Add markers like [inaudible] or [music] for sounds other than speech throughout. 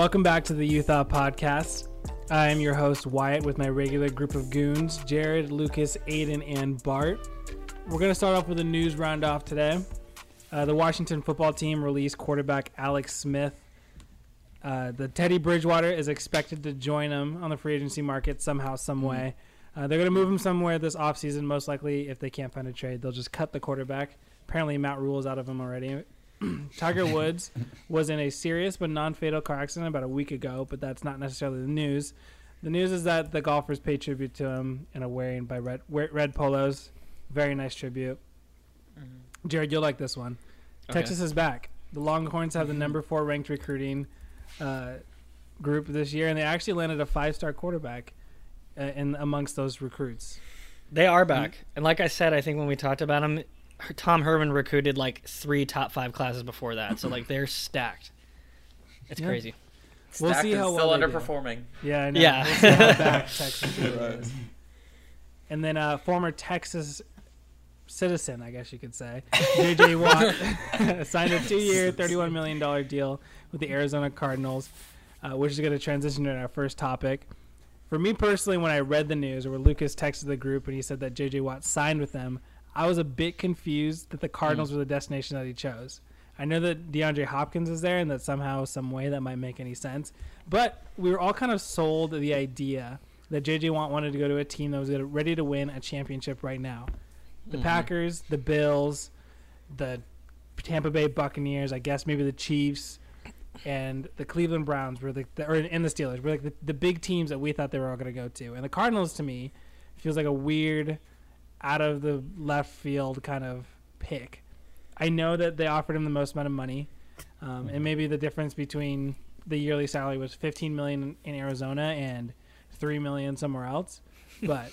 Welcome back to the You Thought Podcast. I am your host, Wyatt, with my regular group of goons Jared, Lucas, Aiden, and Bart. We're going to start off with a news roundoff today. Uh, the Washington football team released quarterback Alex Smith. Uh, the Teddy Bridgewater is expected to join them on the free agency market somehow, some way. Uh, they're going to move him somewhere this offseason, most likely. If they can't find a trade, they'll just cut the quarterback. Apparently, Matt Rhule is out of him already. [clears throat] Tiger Woods was in a serious but non-fatal car accident about a week ago, but that's not necessarily the news. The news is that the golfers paid tribute to him in a wearing by red red polos. Very nice tribute. Mm-hmm. Jared, you'll like this one. Okay. Texas is back. The Longhorns have the mm-hmm. number four ranked recruiting uh, group this year, and they actually landed a five-star quarterback uh, in amongst those recruits. They are back, mm-hmm. and like I said, I think when we talked about them, Tom Herman recruited like three top five classes before that, so like they're stacked. It's yeah. crazy. Stacked we'll see how still well underperforming. Yeah, I know. yeah. We'll see how [laughs] back Texas is. And then uh, former Texas citizen, I guess you could say, J.J. [laughs] Watt [laughs] signed a two-year, thirty-one million dollar deal with the Arizona Cardinals, uh, which is going to transition to our first topic. For me personally, when I read the news, where Lucas texted the group and he said that J.J. Watt signed with them, I was a bit confused that the Cardinals mm. were the destination that he chose. I know that DeAndre Hopkins is there and that somehow, some way that might make any sense. But we were all kind of sold the idea that JJ Watt wanted to go to a team that was ready to win a championship right now. The mm-hmm. Packers, the Bills, the Tampa Bay Buccaneers, I guess maybe the Chiefs, and the Cleveland Browns were the, the or in the Steelers were like the, the big teams that we thought they were all going to go to. And the Cardinals to me feels like a weird out of the left field kind of pick. I know that they offered him the most amount of money, um, and maybe the difference between the yearly salary was 15 million in Arizona and 3 million somewhere else. [laughs] But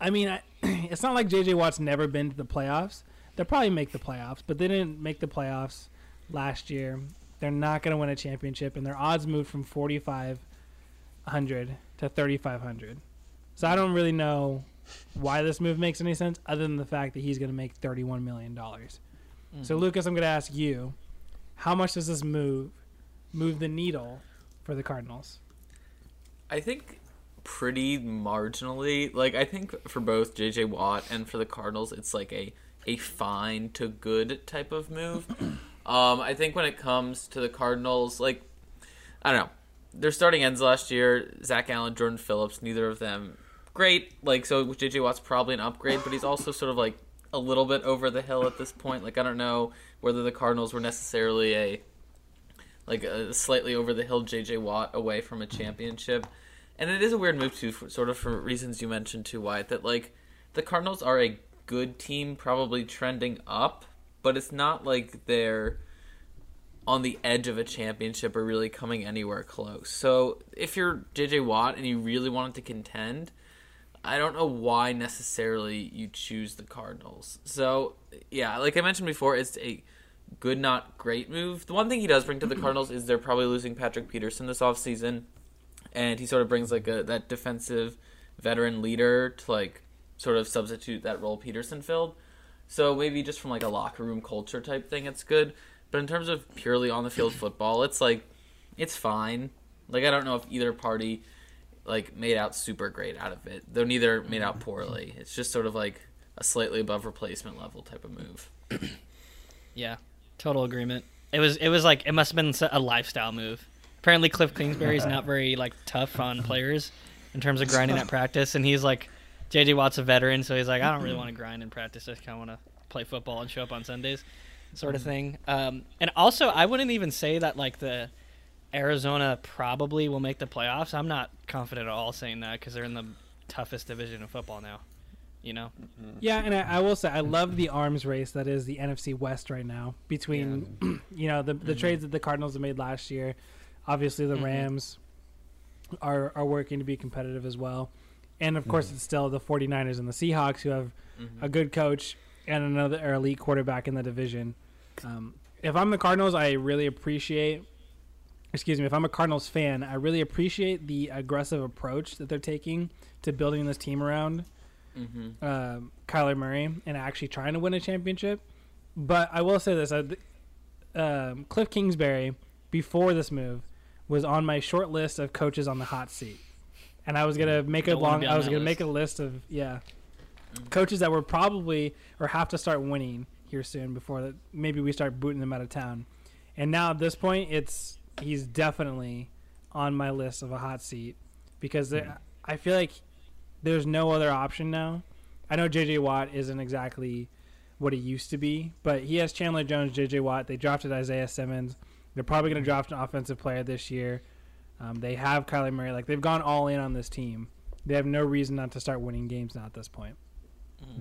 I mean, I, [clears throat] it's not like JJ Watt's never been to the playoffs. They'll probably make the playoffs, but they didn't make the playoffs last year. They're not going to win a championship, and their odds moved from 4,500 to 3,500. So I don't really know why this move makes any sense other than the fact that he's going to make $31 million. Mm-hmm. So, Lucas, I'm going to ask you how much does this move move the needle for the Cardinals? I think pretty marginally. Like, I think for both JJ Watt and for the Cardinals, it's like a, a fine to good type of move. [clears throat] um, I think when it comes to the Cardinals, like, I don't know. Their starting ends last year, Zach Allen, Jordan Phillips, neither of them great. Like so, JJ Watt's probably an upgrade, but he's also sort of like a little bit over the hill at this point. Like I don't know whether the Cardinals were necessarily a like a slightly over the hill JJ Watt away from a championship. And it is a weird move too, for, sort of for reasons you mentioned too, Wyatt. That like the Cardinals are a good team, probably trending up, but it's not like they're on the edge of a championship or really coming anywhere close. So if you're JJ Watt and you really wanted to contend, I don't know why necessarily you choose the Cardinals. So, yeah, like I mentioned before, it's a good, not great move. The one thing he does bring to the [clears throat] Cardinals is they're probably losing Patrick Peterson this offseason. And he sort of brings like a that defensive veteran leader to like sort of substitute that role Peterson filled. So maybe just from like a locker room culture type thing, it's good. But in terms of purely on the field [clears throat] football, it's like it's fine. Like I don't know if either party like made out super great out of it. They're neither made out poorly. It's just sort of like a slightly above replacement level type of move. yeah, total agreement. It was it was like it must have been a lifestyle move. Apparently, Cliff Kingsbury is not very like tough on players in terms of grinding at practice, and he's like JJ Watt's a veteran, so he's like I don't really want to grind in practice. I just kind of want to play football and show up on Sundays, sort of thing. Um, and also, I wouldn't even say that like the Arizona probably will make the playoffs. I'm not confident at all saying that because they're in the toughest division of football now. You know. Mm-hmm. Yeah, and I, I, will say I love the arms race that is the NFC West right now between, yeah. [clears throat] you know, the the mm-hmm. trades that the Cardinals have made last year. Obviously, the mm-hmm. Rams are are working to be competitive as well, and of course, mm-hmm. it's still the 49ers and the Seahawks who have mm-hmm. a good coach and another elite quarterback in the division. Um, if I'm the Cardinals, I really appreciate excuse me, if I'm a Cardinals fan, I really appreciate the aggressive approach that they're taking to building this team around mm-hmm. uh, Kyler Murray and actually trying to win a championship. But I will say this: uh, um, Cliff Kingsbury, before this move, was on my short list of coaches on the hot seat, and I was gonna make a Don't long. I was gonna list. make a list of yeah, coaches that were probably or have to start winning here soon before that maybe we start booting them out of town. And now at this point, it's he's definitely on my list of a hot seat because there, hmm. I feel like there's no other option now. I know JJ Watt isn't exactly what he used to be, but he has Chandler Jones, JJ Watt. They drafted Isaiah Simmons. They're probably going to hmm. draft an offensive player this year. Um, they have Kyler Murray. Like they've gone all in on this team. They have no reason not to start winning games now at this point, hmm.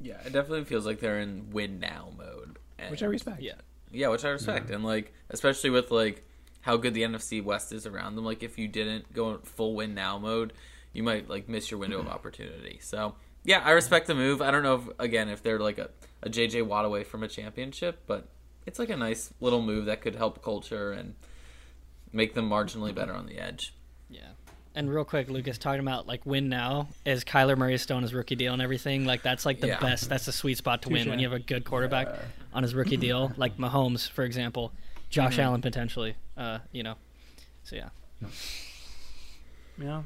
Yeah, it definitely feels like they're in win now mode. And, which I respect. Yeah. Yeah, which I respect, and like especially with like how good the NFC West is around them. Like if you didn't go in full win now mode, you might like miss your window of mm-hmm. opportunity. So yeah, I respect the move. I don't know if again if they're like a, a JJ Watt away from a championship, but it's like a nice little move that could help culture and make them marginally mm-hmm. better on the edge. Yeah. And real quick, Lucas talking about like win now is Kyler Murray still on his rookie deal and everything. Like that's like the Yeah. best. That's the sweet spot to win when you have a good quarterback Yeah. on his rookie deal, like Mahomes, for example, Josh Mhm. Allen potentially. Uh, you know. So yeah. Yeah,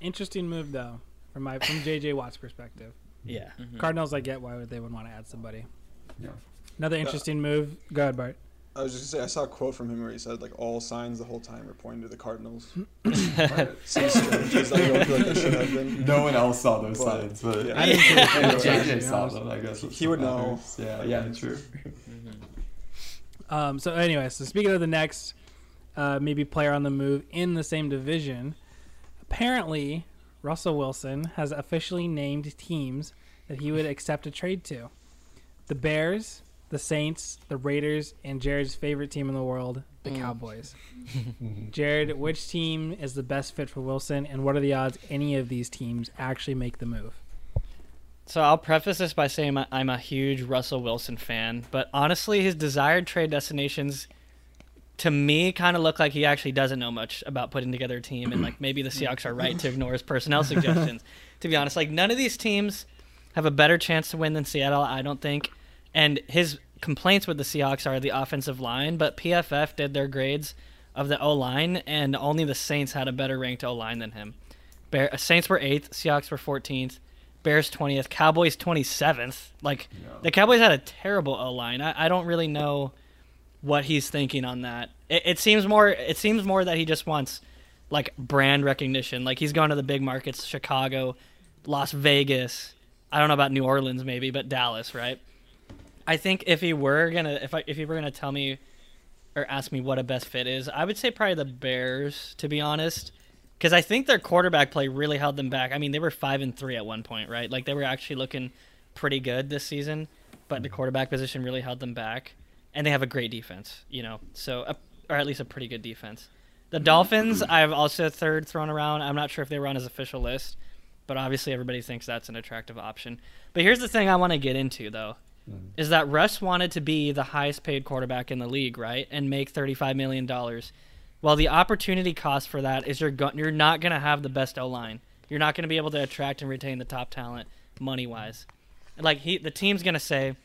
interesting move though from my from JJ Watt's perspective. Yeah. Mhm. Cardinals, I get why would they would want to add somebody. Yeah. Another interesting move. Go ahead, Bart. I was just gonna say I saw a quote from him where he said like all signs the whole time were pointing to the Cardinals. [clears throat] Right. Seems strange because I don't feel like they should have been. No one else saw those But, signs, but yeah. I didn't see the And quote, to JJ saw them. I guess He- would what know. matters. Yeah, yeah, true. Mhm. Um, so anyway, so speaking of the next uh, maybe player on the move in the same division, apparently Russell Wilson has officially named teams that he would accept a trade to: the Bears, the Saints, the Raiders, and Jared's favorite team in the world, the Mm. Cowboys. [laughs] Jared, which team is the best fit for Wilson, and what are the odds any of these teams actually make the move? So I'll preface this by saying I- I'm a huge Russell Wilson fan, but honestly, his desired trade destinations, to me, kind of look like he actually doesn't know much about putting together a team, and like maybe the [clears throat] Seahawks are right to ignore his personnel suggestions. [laughs] to be honest, like none of these teams have a better chance to win than Seattle, I don't think. And his complaints with the Seahawks are the offensive line, but PFF did their grades of the O line, and only the Saints had a better ranked O line than him. Bear, uh, Saints were eighth, Seahawks were 14th. Bears 20th, Cowboys 27th. Like Yeah. the Cowboys had a terrible O line. I, I don't really know what he's thinking on that. It, it seems more it seems more that he just wants like brand recognition. Like he's going to the big markets, Chicago, Las Vegas. I don't know about New Orleans maybe, but Dallas, right? I think if he were gonna if I, if he were gonna tell me or ask me what a best fit is, I would say probably the Bears to be honest because I think their quarterback play really held them back. I mean, they were five and three at one point, right? Like they were actually looking pretty good this season, but the quarterback position really held them back. And they have a great defense, you know, so uh, or at least a pretty good defense. The Dolphins, I've also third thrown around. I'm not sure if they were on his official list, but obviously everybody thinks that's an attractive option. But here's the thing I want to get into though, Mm. is that Russ wanted to be the highest paid quarterback in the league, right, and make 35 million dollars. Well, the opportunity cost for that is you're go- you're not going to have the best O line. You're not going to be able to attract and retain the top talent money wise. Like he, the team's going to say,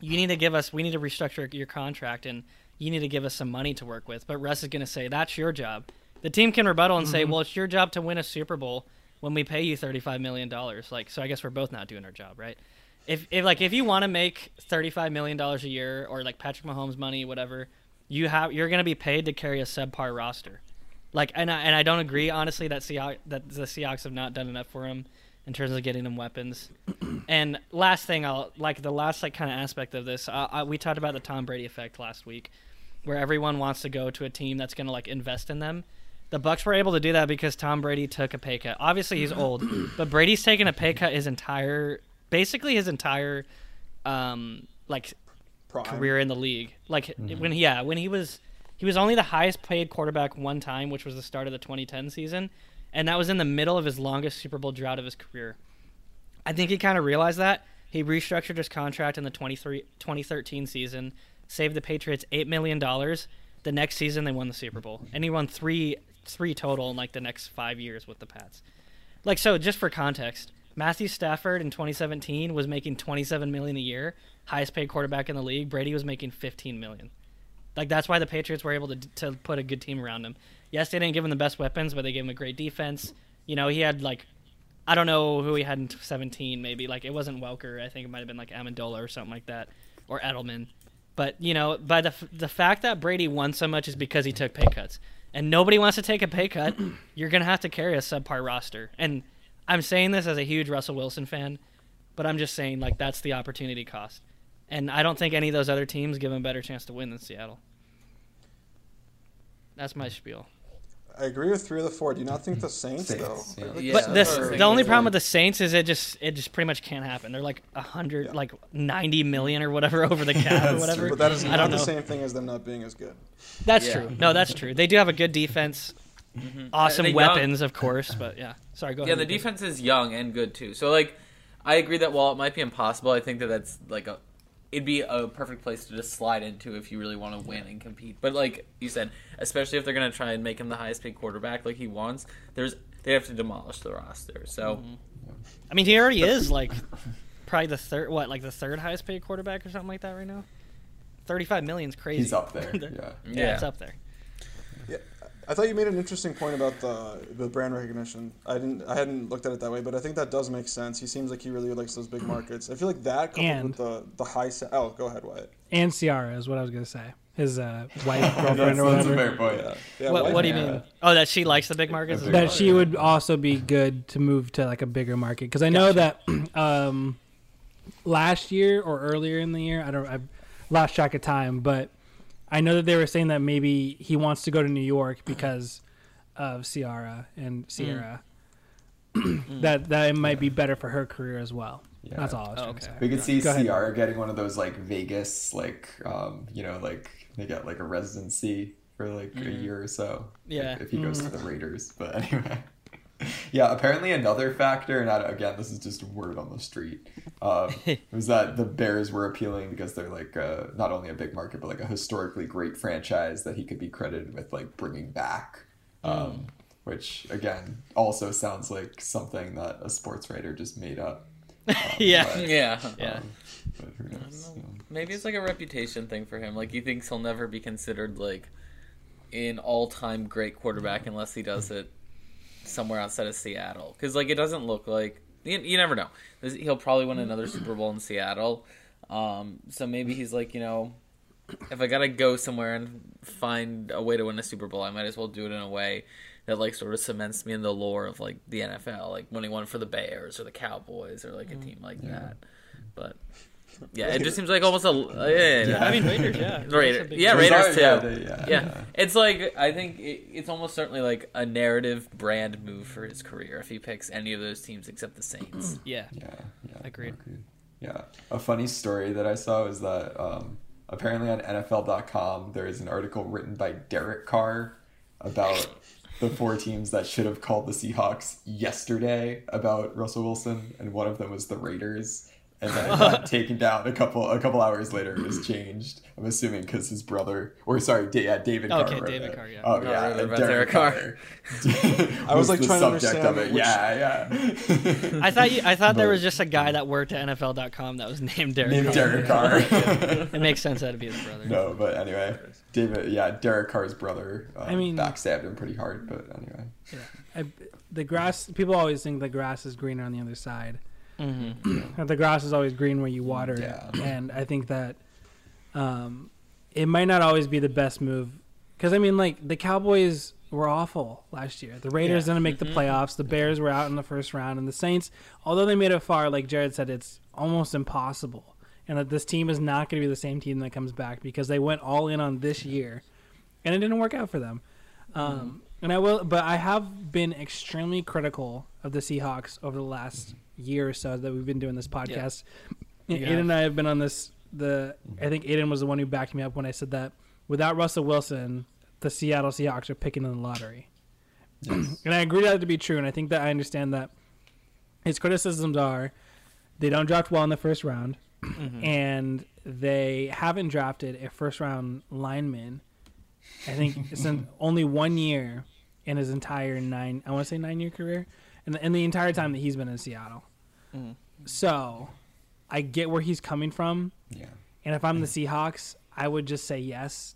you need to give us, we need to restructure your contract, and you need to give us some money to work with. But Russ is going to say that's your job. The team can rebuttal and say, mm-hmm. well, it's your job to win a Super Bowl when we pay you thirty five million dollars. Like, so I guess we're both not doing our job, right? If, if like if you want to make thirty five million dollars a year or like Patrick Mahomes money, whatever, you have you're going to be paid to carry a subpar roster. Like, and I, and I don't agree honestly that Seahawks, that the Seahawks have not done enough for him in terms of getting him weapons. [clears throat] and last thing, I'll like the last like kind of aspect of this. Uh, I, we talked about the Tom Brady effect last week, where everyone wants to go to a team that's going to like invest in them. The Bucks were able to do that because Tom Brady took a pay cut. Obviously, he's [clears throat] old, but Brady's taken a pay cut his entire, basically his entire, um, like Prime. career in the league. Like when he, yeah, when he was he was only the highest paid quarterback one time, which was the start of the 2010 season, and that was in the middle of his longest Super Bowl drought of his career. I think he kind of realized that. He restructured his contract in the 23, 2013 season, saved the Patriots $8 million. The next season, they won the Super Bowl. And he won three three total in like the next five years with the Pats. Like, so just for context, Matthew Stafford in 2017 was making 27 million a year, highest paid quarterback in the league. Brady was making 15 million. Like that's why the Patriots were able to to put a good team around him. Yes, they didn't give him the best weapons, but they gave him a great defense. You know, he had like I don't know who he had in 17, maybe like it wasn't Welker. I think it might have been like Amendola or something like that, or Edelman. But you know, by the the fact that Brady won so much is because he took pay cuts, and nobody wants to take a pay cut. [clears throat] You're gonna have to carry a subpar roster, and I'm saying this as a huge Russell Wilson fan, but I'm just saying like that's the opportunity cost, and I don't think any of those other teams give him a better chance to win than Seattle. That's my spiel. I agree with three of the four. Do you not think the [laughs] Saints, Saints, though? yeah. Like, Yeah, But this, what I was the only problem with the Saints is it just it just pretty much can't happen. They're like a hundred, Yeah. like ninety million or whatever [laughs] over the cap or whatever. true. But that is not the know. same thing as them not being as good. That's Yeah. true. No, that's true. They do have a good defense, Mm-hmm. awesome And they young- weapons, of course. But yeah, sorry. Go Yeah, ahead. Yeah, the defense is young and good too. So like, I agree that while it might be impossible, I think that that's like a, it'd be a perfect place to just slide into if you really want to win and compete. But like you said, especially if they're gonna try and make him the highest paid quarterback like he wants, there's they have to demolish the roster. So mm-hmm. I mean, he already is like probably the third, what, like the third highest paid quarterback or something like that right now. Thirty-five million's crazy. He's up there. [laughs] Yeah. yeah, Yeah. it's up there. Yeah, I thought you made an interesting point about the the brand recognition. I didn't, I hadn't looked at it that way, but I think that does make sense. He seems like he really likes those big markets. I feel like that coupled And- with the the high. Sa- oh, go ahead, Wyatt. And Ciara is what I was gonna say. His uh, [laughs] wife, girlfriend, That's, or that's a fair point. Yeah, yeah. what, what do you yeah. mean? Oh, that she likes the big markets. as That well? that she would also be good to move to like a bigger market because I know that [clears throat] um, last year or earlier in the year I don't I've lost track of time, but I know that they were saying that maybe he wants to go to New York because of Ciara and mm. Ciara. Mm. [clears throat] that that it might be better for her career as well. Yeah. That's all I was Oh, trying okay. to say. We could see Go ahead. Ciara getting one of those like Vegas, like um, you know, like they get like a residency for like a mm. year or so. Yeah. If, if he goes to the Raiders, but anyway. [laughs] Yeah, apparently another factor, and I, again, this is just a word on the street, um, [laughs] was that the Bears were appealing because they're like uh, not only a big market, but like a historically great franchise that he could be credited with like bringing back. Um, Which again also sounds like something that a sports writer just made up. [laughs] Um, Yeah. but- yeah, Yeah. um, but who knows? know. maybe it's like a reputation thing for him. Like he thinks he'll never be considered like an all-time great quarterback unless he does it somewhere outside of Seattle. Because like it doesn't look like you, you never know. He'll probably win another Super Bowl in Seattle. Um, so maybe he's like, you know, if I gotta go somewhere and find a way to win a Super Bowl, I might as well do it in a way that like sort of cements me in the lore of like the NFL, like when he won for the Bears or the Cowboys or like a team like that. But yeah, it just seems like almost a uh, yeah, yeah, yeah. I mean, Raiders, [laughs] yeah. Raiders, yeah. Raiders too. yeah, they- yeah, yeah, yeah. [laughs] it's like I think it, it's almost certainly like a narrative brand move for his career if he picks any of those teams except the Saints. Yeah. Yeah, yeah. Agreed. Yeah. A funny story that I saw is that um, apparently on NFL.com there is an article written by Derek Carr about the four teams that should have called the Seahawks yesterday about Russell Wilson, and one of them was the Raiders. And then [laughs] got taken down a couple a couple hours later. It [clears throat] was changed. I'm assuming because his brother, or sorry, Da- yeah, David Carr. Okay, wrote David it. Carr, yeah. Oh Oh, yeah, really? and Derek Derek Carr. [laughs] [laughs] I was, like, the trying to subject of understand it. which- Yeah, yeah. I thought you, I thought there was just a guy that worked at NFL.com that was named Derek. named Carr. Derek Carr. It makes sense that'd be his brother. No, but anyway, David, yeah, Derek Carr's brother. Um, I mean- backstabbed him pretty hard, but anyway. I, the grass. People always think the grass is greener on the other side. Mm-hmm. [clears throat] The grass is always green where you water Yeah. it, and I think that um, it might not always be the best move. Because I mean, like the Cowboys were awful last year. The Raiders Yeah. didn't make the playoffs. The Bears were out in the first round, and the Saints, although they made it far, like Jared said, it's almost impossible. And that this team is not going to be the same team that comes back because they went all in on this year, and it didn't work out for them. Um, and I will, but I have been extremely critical of the Seahawks over the last year or so that we've been doing this podcast. You Aiden and I have been on this. The I think Aiden was the one who backed me up when I said that without Russell Wilson, the Seattle Seahawks are picking in the lottery. Yes. [clears throat] And I agree that to be true, and I think that I understand that his criticisms are they don't draft well in the first round, Mm-hmm. and they haven't drafted a first round lineman. I think it's [laughs] only one year in his entire nine. I want to say nine year career, and the, in the entire time that he's been in Seattle. Mhm. So, I get where he's coming from, Yeah. and if I'm the Seahawks, I would just say yes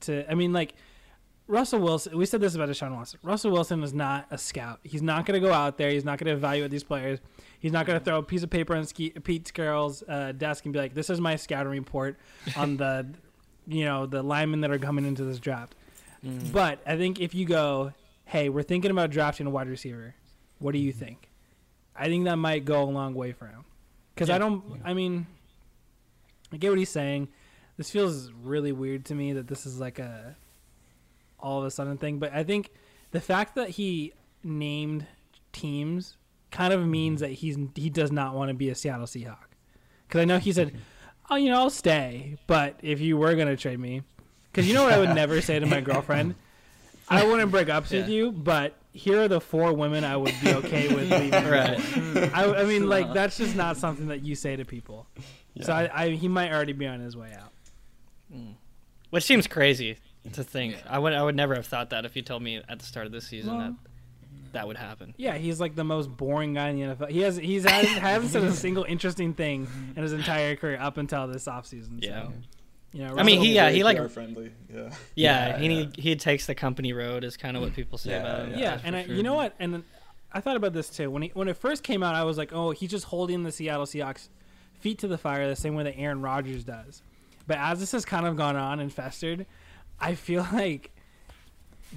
to. I mean, like Russell Wilson. We said this about Deshaun Watson. Russell Wilson is not a scout. He's not going to go out there. He's not going to evaluate these players. He's not going to throw a piece of paper on Ski, Pete Carroll's uh, desk and be like, "This is my scouting report on the, [laughs] you know, the linemen that are coming into this draft." Mm. But I think if you go, "Hey, we're thinking about drafting a wide receiver. What do you mm-hmm. think?" I think that might go a long way for him. Because I don't. I mean, I get what he's saying. This feels really weird to me that this is like a all of a sudden thing. But I think the fact that he named teams kind of means mm-hmm. that he's he does not want to be a Seattle Seahawk. Because I know he said, mm-hmm. "Oh, you know, I'll stay, but if you were gonna trade me, because you know what I would never say to my [laughs] girlfriend, I wouldn't break up with you, but here are the four women I would be okay with [laughs] leaving. Right. I, I mean, like that's just not something that you say to people. So I, I, he might already be on his way out. Mm. Which seems crazy to think. Yeah. I would I would never have thought that if you told me at the start of this season Well- that that would happen. Yeah, he's like the most boring guy in the NFL. He has he's had, hasn't said a single interesting thing in his entire career up until this offseason. Yeah. So, you know, I mean, he- yeah, Very like- friendly. Yeah. Yeah, Yeah, he yeah. he takes the company road is kind of what people say Yeah, about him. yeah, and I, sure. you know what? And I thought about this too. When he when it first came out, I was like, oh, he's just holding the Seattle Seahawks feet to the fire the same way that Aaron Rodgers does. But as this has kind of gone on and festered, I feel [laughs] like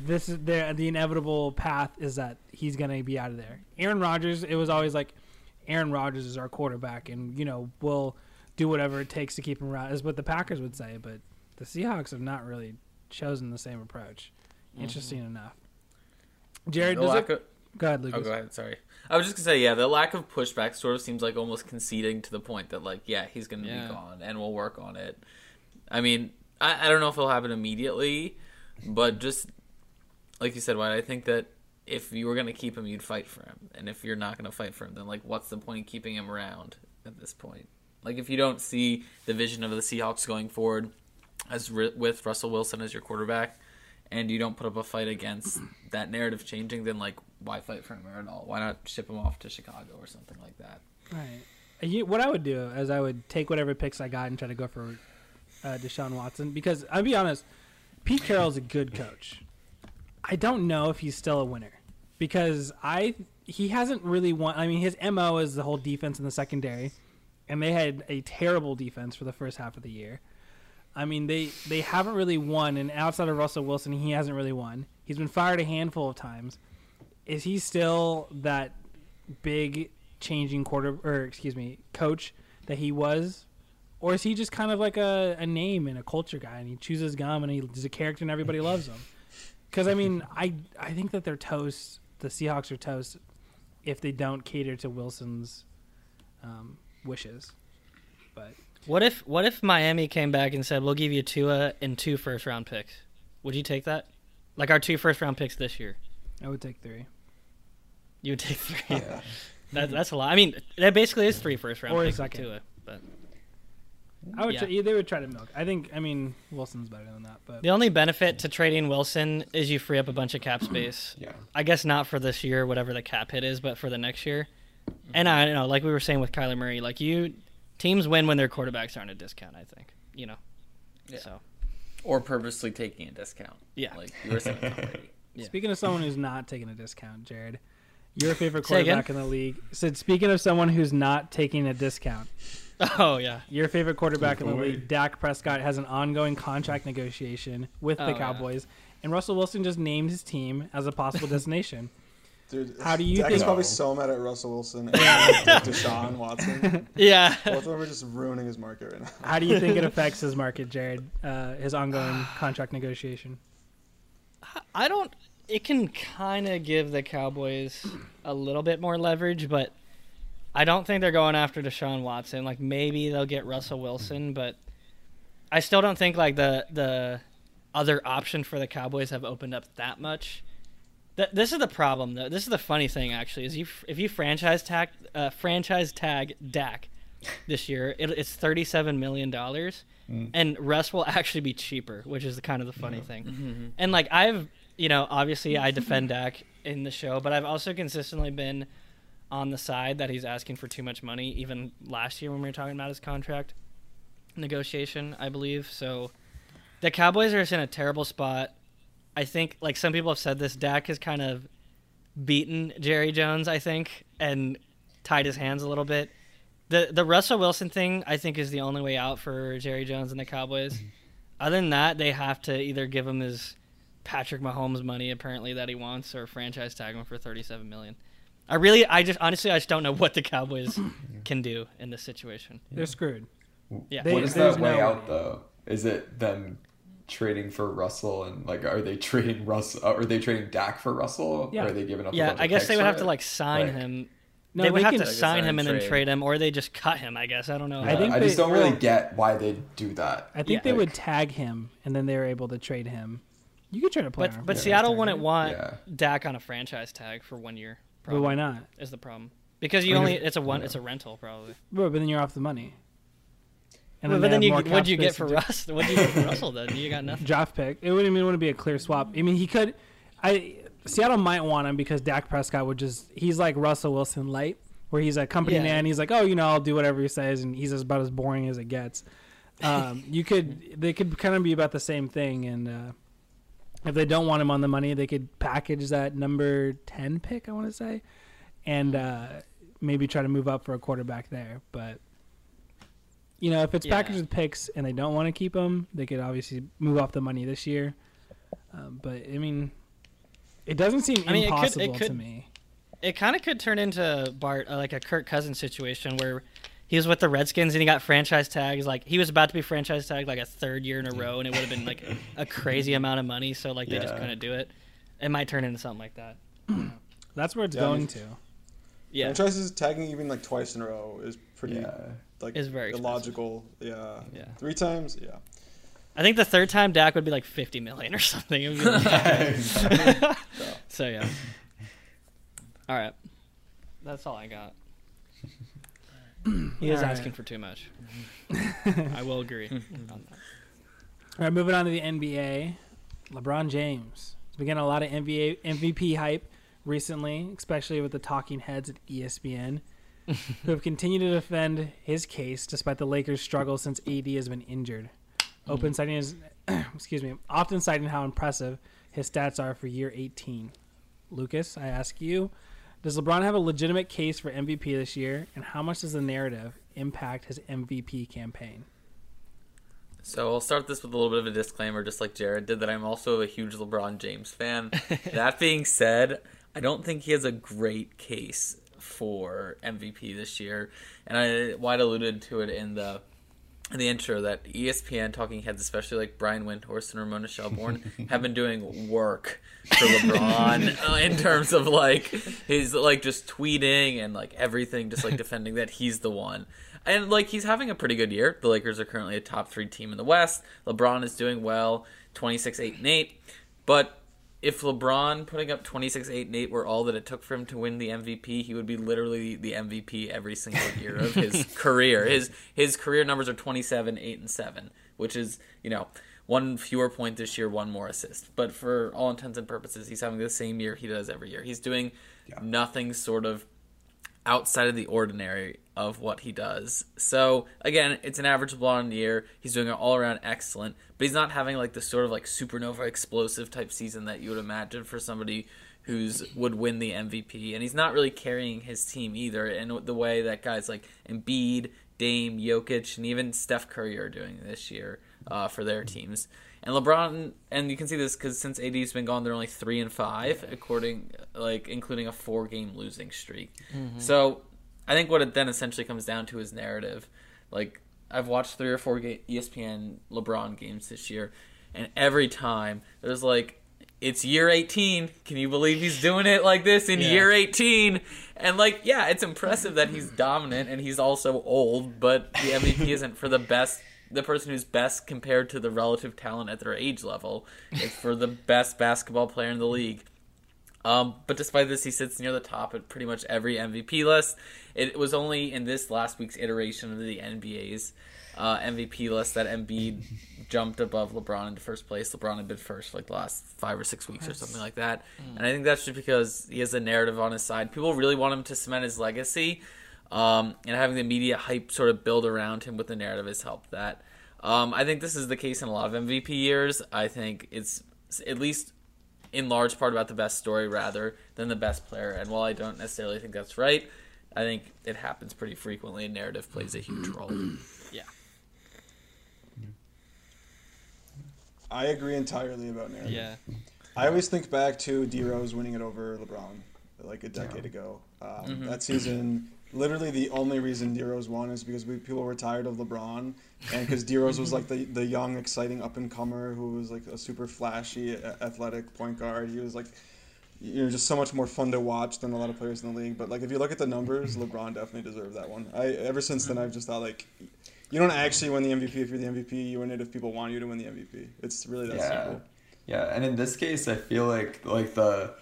this is the the inevitable path is that he's gonna be out of there. Aaron Rodgers, it was always like Aaron Rodgers is our quarterback, and you know we'll do whatever it takes to keep him around. Is what the Packers would say, but the Seahawks have not really chosen the same approach. Mm-hmm. Interesting enough. Jared, does it, of, go ahead, oh, go ahead. Sorry, I was just gonna say, yeah, the lack of pushback sort of seems like almost conceding to the point that, like, yeah, he's gonna Yeah. be gone, and we'll work on it. I mean, I, I don't know if it'll happen immediately, but just like you said, Wyatt, I think that if you were gonna keep him, you'd fight for him, and if you're not gonna fight for him, then like, what's the point in keeping him around at this point? Like, if you don't see the vision of the Seahawks going forward as with Russell Wilson as your quarterback, and you don't put up a fight against [clears throat] that narrative changing, then like, why fight for him at all? Why not ship him off to Chicago or something like that? Right. You, what I would do is I would take whatever picks I got and try to go for uh, Deshaun Watson because I'll be honest, Pete Carroll's a good coach. I don't know if he's still a winner because I he hasn't really won. I mean, his mo is the whole defense in the secondary, and they had a terrible defense for the first half of the year. I mean, they they haven't really won, and outside of Russell Wilson, he hasn't really won. He's been fired a handful of times. Is he still that big changing quarter or excuse me coach that he was or is he just kind of like a, a name and a culture guy and he chooses gum and he's a character and everybody [laughs] loves him because i mean i i think that they're toast the seahawks are toast if they don't cater to wilson's um, wishes but What if what if Miami came back and said we'll give you Tua and two first round picks? Would you take that? Like our two first round picks this year. i would take three You would take three. Yeah. [laughs] That, that's a lot. I mean, that basically is three first round Or a picks with second. Tua. But i would Yeah. try, they would try to milk i think i mean wilson's better than that but the only benefit to trading Wilson is you free up a bunch of cap [clears throat] space. Yeah. I guess not for this year, whatever the cap hit is, but for the next year. Mm-hmm. And I don't know, like we were saying with Kyler Murray, like you teams win when their quarterbacks aren't a discount. I think you know. Yeah. So Or purposely taking a discount? Yeah. like you were saying already. [laughs] Yeah. Speaking of someone who's not taking a discount, Jared, your favorite Say again? quarterback in the league said. Speaking of someone who's not taking a discount, [laughs] oh yeah, your favorite quarterback in the league, Dak Prescott, has an ongoing contract negotiation with Oh, the yeah. Cowboys, and Russell Wilson just named his team as a possible [laughs] destination. Dude, How do you Dak is think- probably so mad at Russell Wilson and [laughs] Deshaun Watson. [laughs] yeah. Both of them are just ruining his market right now. How do you think it [laughs] affects his market, Jared? Uh, his ongoing [sighs] contract negotiation. I don't. It can kind of give the Cowboys a little bit more leverage, but I don't think they're going after Deshaun Watson. Like maybe they'll get Russell Wilson, but I still don't think like the the other option for the Cowboys have opened up that much. Th- this is the problem, though. This is the funny thing, actually, is you if you franchise tag uh, franchise tag Dak this year, it, it's thirty seven million dollars, Mm. and Russ will actually be cheaper, which is the kind of the funny Yeah. thing. Mm-hmm. And like I've, you know, obviously I defend Dak in the show, but I've also consistently been on the side that he's asking for too much money. Even last year when we were talking about his contract negotiation, I believe. So the Cowboys are just in a terrible spot. I think, like some people have said, this Dak has kind of beaten Jerry Jones. I think and tied his hands a little bit. The the Russell Wilson thing, I think, is the only way out for Jerry Jones and the Cowboys. Mm-hmm. Other than that, they have to either give him his Patrick Mahomes money apparently that he wants, or franchise tag him for thirty-seven million. I really, I just honestly, I just don't know what the Cowboys [coughs] can do in this situation. They're screwed. Yeah, They- what is that way no out way. though? Is it them trading for Russell and like are they trading Russ? Uh, are they trading Dak for Russell? Yeah. Or are they giving up? a yeah. bunch I guess picks they would for have to like sign Like- him. No, they would they have can- to sign sign him and then trade. trade him, or they just cut him. I guess I don't know. I think I just they- don't really get why they do that. I think Yeah. they would tag him, and then they were able to trade him. You could trade a player. But but Yeah. Seattle wouldn't want Yeah. Dak on a franchise tag for one year. But why not? Is the problem because you I mean, only it's a one yeah. it's a rental probably. But, but then you're off the money. But they then have you what'd you get for to do- Russ? What'd you get for Russell then? You got nothing. draft pick. It wouldn't even want to be a clear swap. I mean he could. I Seattle might want him because Dak Prescott would just he's like Russell Wilson light, where he's a company Yeah. man. He's like, oh, you know, I'll do whatever he says, and he's about as boring as it gets. Um, you could they could kind of be about the same thing, and uh, if they don't want him on the money, they could package that number ten pick. I want to say, and uh, maybe try to move up for a quarterback there, but. You know, if it's Yeah. packaged with picks and they don't want to keep him, they could obviously move off the money this year. Um, but I mean, it doesn't seem I mean, it could- impossible it to could- me. It kind of could turn into Bart uh, like a Kirk Cousins situation where he was with the Redskins and he got franchise tags. Like he was about to be franchise tagged like a third year in a row, and it would have been like a [laughs] crazy amount of money. So like they just couldn't do it. It might turn into something like that. That's where it's Yeah, I going mean- to. Yeah, Franchises tagging even like twice in a row is pretty Yeah. Like Is very expensive. illogical. Yeah. Yeah. Three times. Yeah. I think the third time Dak would be like fifty million or something. It would be like- [laughs] [laughs] so yeah. All right, that's all I got. He is All right. asking for too much. [laughs] I will agree. on that. All right, moving on to the NBA. LeBron James. There's been getting a lot of NBA MVP hype recently, especially with the talking heads at ESPN, who have continued to defend his case despite the Lakers' struggle since AD has been injured. Open mm. citing his, [clears throat] excuse me, often citing how impressive his stats are for year 18. Lucas, I ask you, does LeBron have a legitimate case for MVP this year, and how much does the narrative impact his MVP campaign? So I'll start this with a little bit of a disclaimer, just like Jared did, that I'm also a huge LeBron James fan. [laughs] that being said, I don't think he has a great case for MVP this year, and I Wyatt alluded to it in the in the intro that ESPN talking heads, especially like Brian Windhorst and Ramona Shelburne, [laughs] have been doing work for LeBron uh, [laughs] [laughs] in terms of like his like just tweeting and like everything, just like defending that he's the one. And like he's having a pretty good year. The Lakers are currently a top three team in the West. LeBron is doing well, 26, 8, and 8. But if LeBron putting up 26, 8, and 8 were all that it took for him to win the MVP, he would be literally the MVP every single year of his [laughs] career. His his career numbers are 27, 8, and 7, which is, you know, one fewer point this year, one more assist. But for all intents and purposes, he's having the same year he does every year. He's doing nothing sort of outside of the ordinary of what he does. So again, it's an average LeBron year. He's doing it all around excellent, but he's not having like the sort of like supernova explosive type season that you would imagine for somebody who's would win the MVP. And he's not really carrying his team either in the way that guys like Embiid, Dame, Jokic, and even Steph Curry are doing this year uh, for their teams. And LeBron, and you can see this because since AD's been gone, they're only three and five, according like including a four game losing streak. So I think what it then essentially comes down to is narrative. Like I've watched three or four ESPN LeBron games this year, and every time there's like. It's year 18. Can you believe he's doing it like this in Yeah. year 18? And like, yeah, it's impressive that he's dominant and he's also old, but the MVP [laughs] isn't for the best the person who's best compared to the relative talent at their age level. It's for the best basketball player in the league. Um, but despite this, he sits near the top at pretty much every MVP list. It was only in this last week's iteration of the NBA's uh, MVP list that Embiid [laughs] jumped above LeBron into first place. LeBron had been first for like the last five or six weeks or something like that. And I think that's just because he has a narrative on his side. People really want him to cement his legacy, um, and having the media hype sort of build around him with the narrative has helped that. Um, I think this is the case in a lot of MVP years. I think it's at least in large part about the best story rather than the best player. And while I don't necessarily think that's right, I think it happens pretty frequently. and Narrative plays a huge role. Yeah. I agree entirely about narrative. Yeah. I always think back to D Rose winning it over LeBron like a decade ago. Um, Mm-hmm. That season, literally the only reason D Rose won is because we, people were tired of LeBron, and because D Rose was like the, the young, exciting up and comer who was like a super flashy, athletic point guard. He was like, you know, just so much more fun to watch than a lot of players in the league. But like, if you look at the numbers, LeBron definitely deserved that one. I ever since then I've just thought like. You don't actually win the MVP if you're the MVP. You win it if people want you to win the MVP. It's really that Yeah. simple. Yeah, and in this case, I feel like like the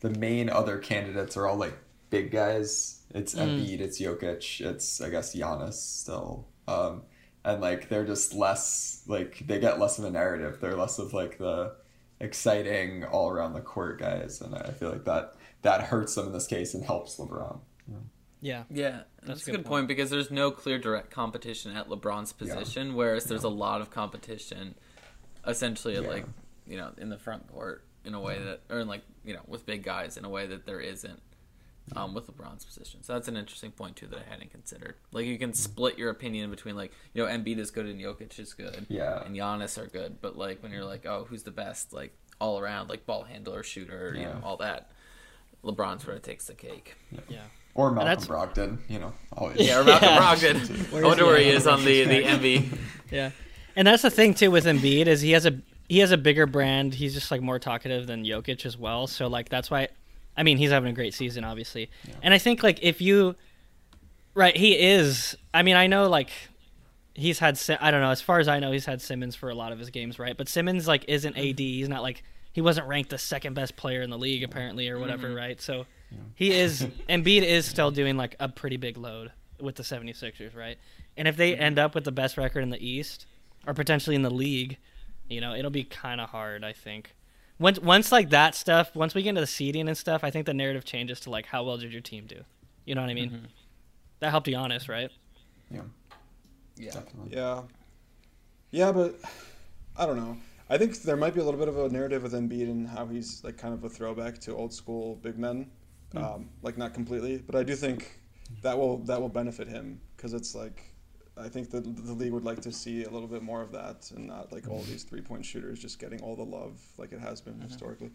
the main other candidates are all like big guys. It's Embiid, it's Jokic, it's I guess Giannis still, um, and like they're just less like they get less of a narrative. They're less of like the exciting all around the court guys, and I feel like that that hurts them in this case and helps LeBron. Yeah. Yeah, that's, a good, point. because there's no clear direct competition at LeBron's Yeah. position, whereas there's a lot of competition, essentially, Yeah. like you know, in the front court in a way that, or in like you know, with big guys in a way that there isn't um, with LeBron's position. So that's an interesting point too that I hadn't considered. Like you can split your opinion between like you know, Embiid is good and Jokic is good, Yeah. and Giannis are good, but like when you're like, oh, who's the best, like all around, like ball handler, shooter, you know, all that. LeBron sort of takes the cake. Yeah. yeah. Or Malcolm that's- Brogdon, you know, always. Yeah, or Malcolm [laughs] Yeah. Brogdon. [laughs] I wonder where he is [laughs] on the, the envy. Yeah, and that's the thing too with Embiid is he has a he has a bigger brand. He's just like more talkative than Jokic as well. So like that's why, I mean, he's having a great season, obviously. And I think like if you, right, he is. I mean, I know like he's had I don't know as far as I know he's had Simmons for a lot of his games, right? But Simmons like isn't AD. Mm-hmm. He's not like he wasn't ranked the second best player in the league apparently or whatever, mm-hmm. right? So he is [laughs] Embiid is still doing like a pretty big load with the 76ers, right? And if they mm-hmm. end up with the best record in the East or potentially in the league, you know, it'll be kind of hard, I think. Once once like that stuff, once we get into the seeding and stuff, I think the narrative changes to like how well did your team do? You know what I mean? That helped you honest, right? yeah, Yeah. definitely. Yeah. Yeah, but I don't know. I think there might be a little bit of a narrative with Embiid and how he's like kind of a throwback to old school big men, um, like not completely, but I do think that will that will benefit him because it's like I think the the league would like to see a little bit more of that and not like all these three point shooters just getting all the love like it has been historically.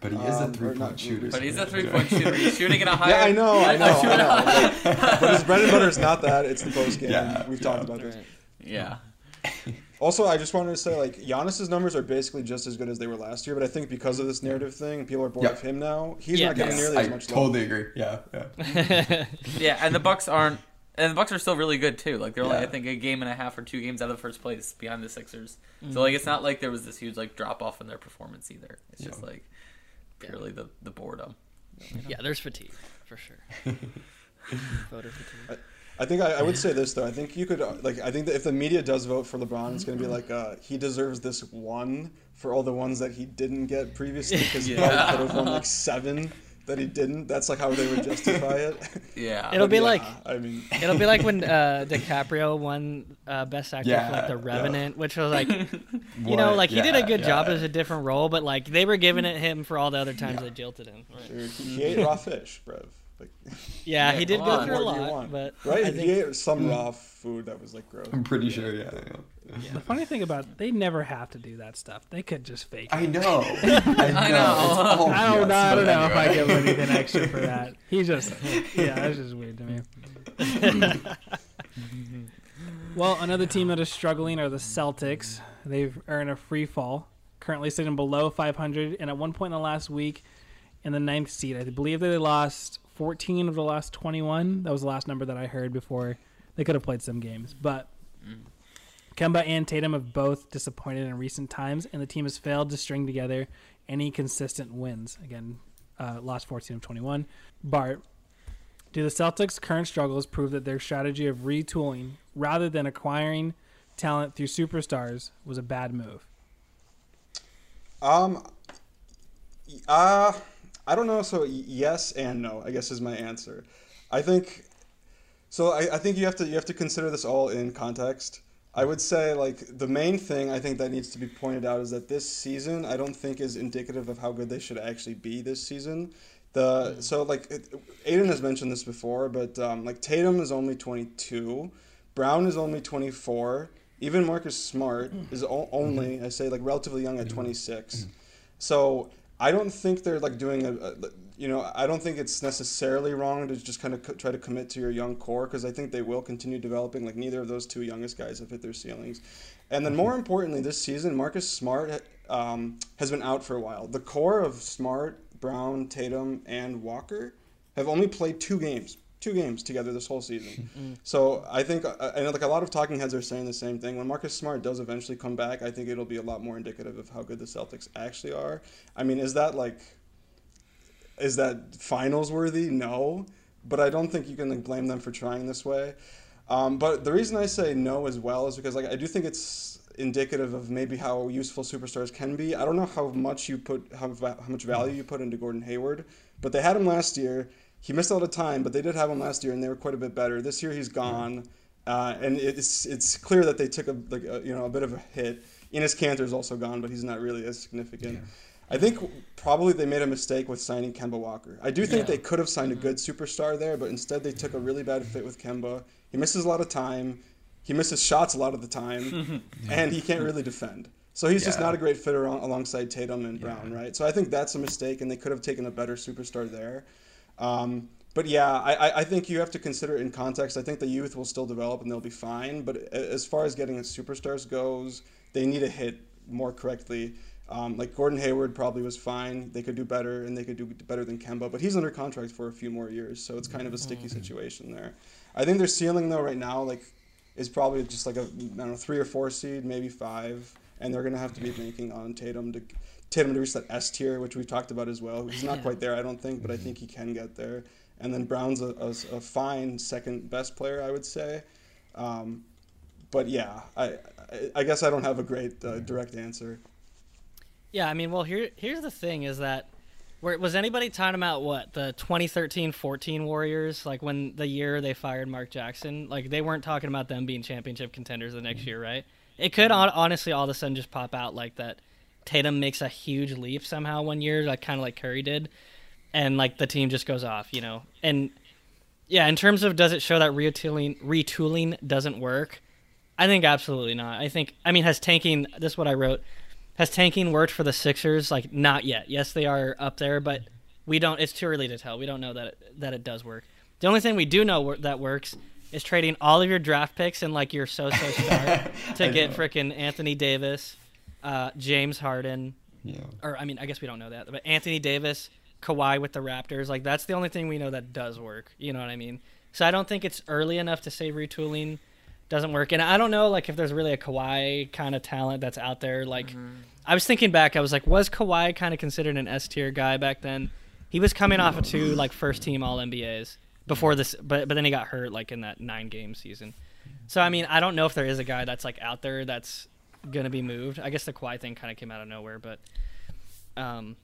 But he is Um, a three not point shooter. But he's a three point shooter. He's [laughs] shooting at a higher. Yeah, I know, I know, I know. higher- But his bread and butter is not that; it's the post game. Yeah, We've yeah. talked about this. Yeah. [laughs] Also, I just wanted to say, like, Giannis's numbers are basically just as good as they were last year, but I think because of this narrative thing, people are bored Yeah. of him now. He's Yeah. not getting Yes, nearly I as much love. totally agree. Yeah, yeah. [laughs] Yeah, and the Bucks aren't. And the Bucks are still really good too. Like they're only, Yeah. I think, a game and a half or two games out of first place behind the Sixers. So like, it's not like there was this huge like drop off in their performance either. It's just like purely the the boredom. yeah, there's fatigue for sure. [laughs] Voter fatigue. I think I, I would say this though. I think you could uh, like. I think that if the media does vote for LeBron, it's going to be like uh, he deserves this one for all the ones that he didn't get previously [laughs] because he Yeah. probably could have won like seven that he didn't. That's like how they would justify it. [laughs] Yeah. It'll be Yeah, like I mean, It'll be like when [laughs] uh, DiCaprio won uh, Best Actor Yeah, for like The yeah. Revenant, which was like, [laughs] you know, What? like he did a Yeah, good job as a different role, but like they were giving it him for all the other times they jilted him. Right. dude, he ate raw fish, bro. Like, Yeah, Yeah, he did go on. through a what do you lot, but right? I he ate some raw food that was like gross. I'm pretty sure. Yeah, yeah. The funny thing about they never have to do that stuff. They could just fake it. [laughs] I know. I know. I know. I don't BS, know. I don't know if I anyway. give him anything [laughs] extra for that. He just, yeah, that's just weird to me. [laughs] well, another team that is struggling are the Celtics. They've earned a free fall, currently sitting below 500, and at one point in the last week, in the ninth seed. I believe they lost 14 of the last 21. That was the last number that I heard before. They could have played some games, but mm. Kemba and Tatum have both disappointed in recent times, and the team has failed to string together any consistent wins. Again, uh, lost 14 of 21. Bart, do the Celtics' current struggles prove that their strategy of retooling rather than acquiring talent through superstars was a bad move? Um, uh, I don't know. So yes and no, I guess is my answer. I think so. I, I think you have to you have to consider this all in context. I would say like the main thing I think that needs to be pointed out is that this season I don't think is indicative of how good they should actually be this season. The mm-hmm. so like it, Aiden has mentioned this before, but um, like Tatum is only 22, Brown is only 24, even Marcus Smart mm-hmm. is o- only mm-hmm. I say like relatively young at 26. So I don't think they're like doing a, a you know I don't think it's necessarily wrong to just kind of co- try to commit to your young core because I think they will continue developing. Like neither of those two youngest guys have hit their ceilings, and then more importantly, this season Marcus Smart um, has been out for a while. The core of Smart, Brown, Tatum, and Walker have only played two games. Two games together this whole season, [laughs] so I think uh, and like a lot of talking heads are saying the same thing. When Marcus Smart does eventually come back, I think it'll be a lot more indicative of how good the Celtics actually are. I mean, is that like is that finals worthy? No, but I don't think you can like, blame them for trying this way. Um, but the reason I say no as well is because like I do think it's indicative of maybe how useful superstars can be. I don't know how much you put how, how much value you put into Gordon Hayward, but they had him last year. He missed a lot of time, but they did have him last year, and they were quite a bit better. This year he's gone, uh, and it's it's clear that they took a like a, you know a bit of a hit. Enes is also gone, but he's not really as significant. I think probably they made a mistake with signing Kemba Walker. I do think Yeah. they could have signed a good superstar there, but instead they took a really bad fit with Kemba. He misses a lot of time. He misses shots a lot of the time, [laughs] and he can't really defend. So he's just not a great fit alongside Tatum and Brown, right? So I think that's a mistake, and they could have taken a better superstar there. Um, but yeah, I, I- think you have to consider it in context. I think the youth will still develop and they'll be fine. But as far as getting superstars goes, they need to hit more correctly. Um, like Gordon Hayward probably was fine. They could do better, and they could do better than Kemba. But he's under contract for a few more years, so it's kind of a sticky situation there. I think their ceiling though right now, like, is probably just like a I don't know three or four seed, maybe five, and they're gonna have to be banking on Tatum to Tatum to reach that S tier, which we've talked about as well. He's not [laughs] Yeah. quite there, I don't think, but I think he can get there. And then Brown's a, a, a fine second best player, I would say. Um, but yeah, I, I I guess I don't have a great uh, direct answer. Yeah, I mean, well, here here's the thing: is that where was anybody talking about what the 2013-14 Warriors? Like when the year they fired Mark Jackson, like they weren't talking about them being championship contenders the next year, right? It could hon- honestly all of a sudden just pop out like that. Tatum makes a huge leap somehow one year, like kind of like Curry did, and like the team just goes off, you know. And yeah, in terms of does it show that retooling retooling doesn't work? I think absolutely not. I think I mean has tanking. This is what I wrote. Has tanking worked for the Sixers? Like not yet. Yes, they are up there, but we don't. It's too early to tell. We don't know that it, that it does work. The only thing we do know that works is trading all of your draft picks and like your so-so star [laughs] to get frickin' Anthony Davis, uh, James Harden, Yeah. or I mean, I guess we don't know that, but Anthony Davis, Kawhi with the Raptors, like that's the only thing we know that does work. You know what I mean? So I don't think it's early enough to say retooling doesn't work. And I don't know, like if there's really a Kawhi kind of talent that's out there. Like I was thinking back, I was like, was Kawhi kind of considered an S tier guy back then? He was coming off of two like first team All NBAs before this, but but then he got hurt like in that nine game season. So I mean, I don't know if there is a guy that's like out there that's gonna be moved. I guess the Kawhi thing kind of came out of nowhere, but um,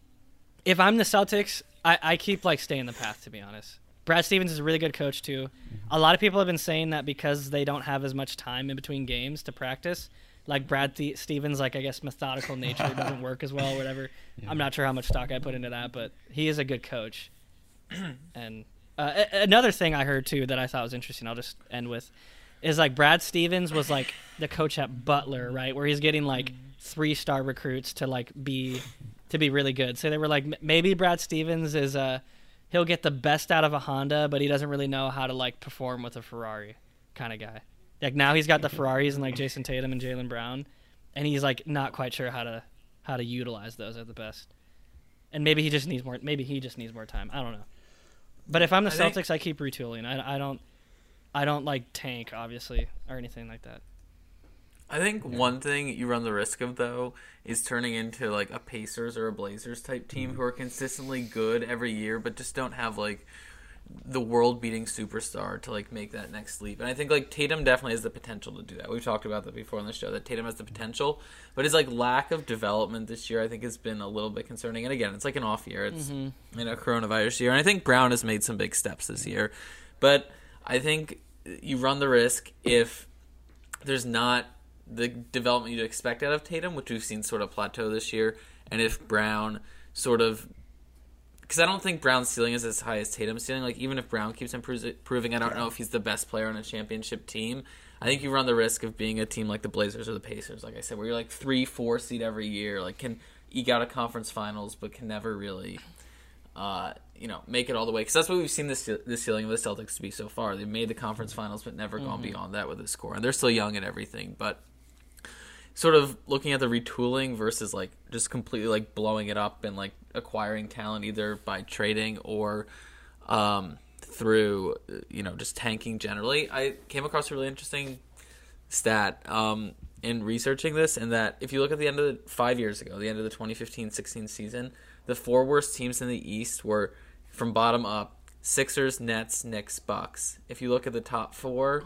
if I'm the Celtics, I, I keep like staying the path to be honest. Brad Stevens is a really good coach too. A lot of people have been saying that because they don't have as much time in between games to practice. Like Brad Th- Stevens, like I guess methodical nature doesn't work as well, or whatever. [laughs] I'm not sure how much stock I put into that, but he is a good coach. [clears throat] and uh, a- another thing I heard too that I thought was interesting, I'll just end with, is like Brad Stevens was like the coach at Butler, right, where he's getting like three star recruits to like be to be really good. So they were like, maybe Brad Stevens is uh he'll get the best out of a Honda, but he doesn't really know how to like perform with a Ferrari kind of guy. Like now he's got the Ferraris and like Jayson Tatum and Jaylen Brown, and he's like not quite sure how to how to utilize those at the best. And maybe he just needs more. Maybe he just needs more time. I don't know. But if I'm the I think- Celtics, I keep retooling. I, I don't I don't like tank obviously or anything like that. I think one thing you run the risk of though is turning into like a Pacers or a Blazers type team mm-hmm. who are consistently good every year, but just don't have like the world beating superstar to like make that next leap. And I think like Tatum definitely has the potential to do that. We've talked about that before on the show that Tatum has the mm-hmm. potential, but his like lack of development this year I think has been a little bit concerning. And again, it's like an off year. It's mm-hmm. you know coronavirus year, and I think Brown has made some big steps this year, but I think you run the risk if there's not the development you'd expect out of Tatum, which we've seen sort of plateau this year, and if Brown sort of because I don't think Brown's ceiling is as high as Tatum's ceiling. Like even if Brown keeps improving, I don't know if he's the best player on a championship team. I think you run the risk of being a team like the Blazers or the Pacers, like I said, where you're like three, four seed every year, like can eke out a conference finals, but can never really, uh, you know, make it all the way. Because that's what we've seen this the ceiling of the Celtics to be so far. They've made the conference finals, but never mm-hmm. gone beyond that with a score, and they're still young and everything. But sort of looking at the retooling versus like just completely like blowing it up and like acquiring talent either by trading or um, through you know just tanking generally. I came across a really interesting stat um, in researching this, and that if you look at the end of the five years ago, the end of the 2015-16 season, the four worst teams in the East were from bottom up: Sixers, Nets, Knicks, Bucks. If you look at the top four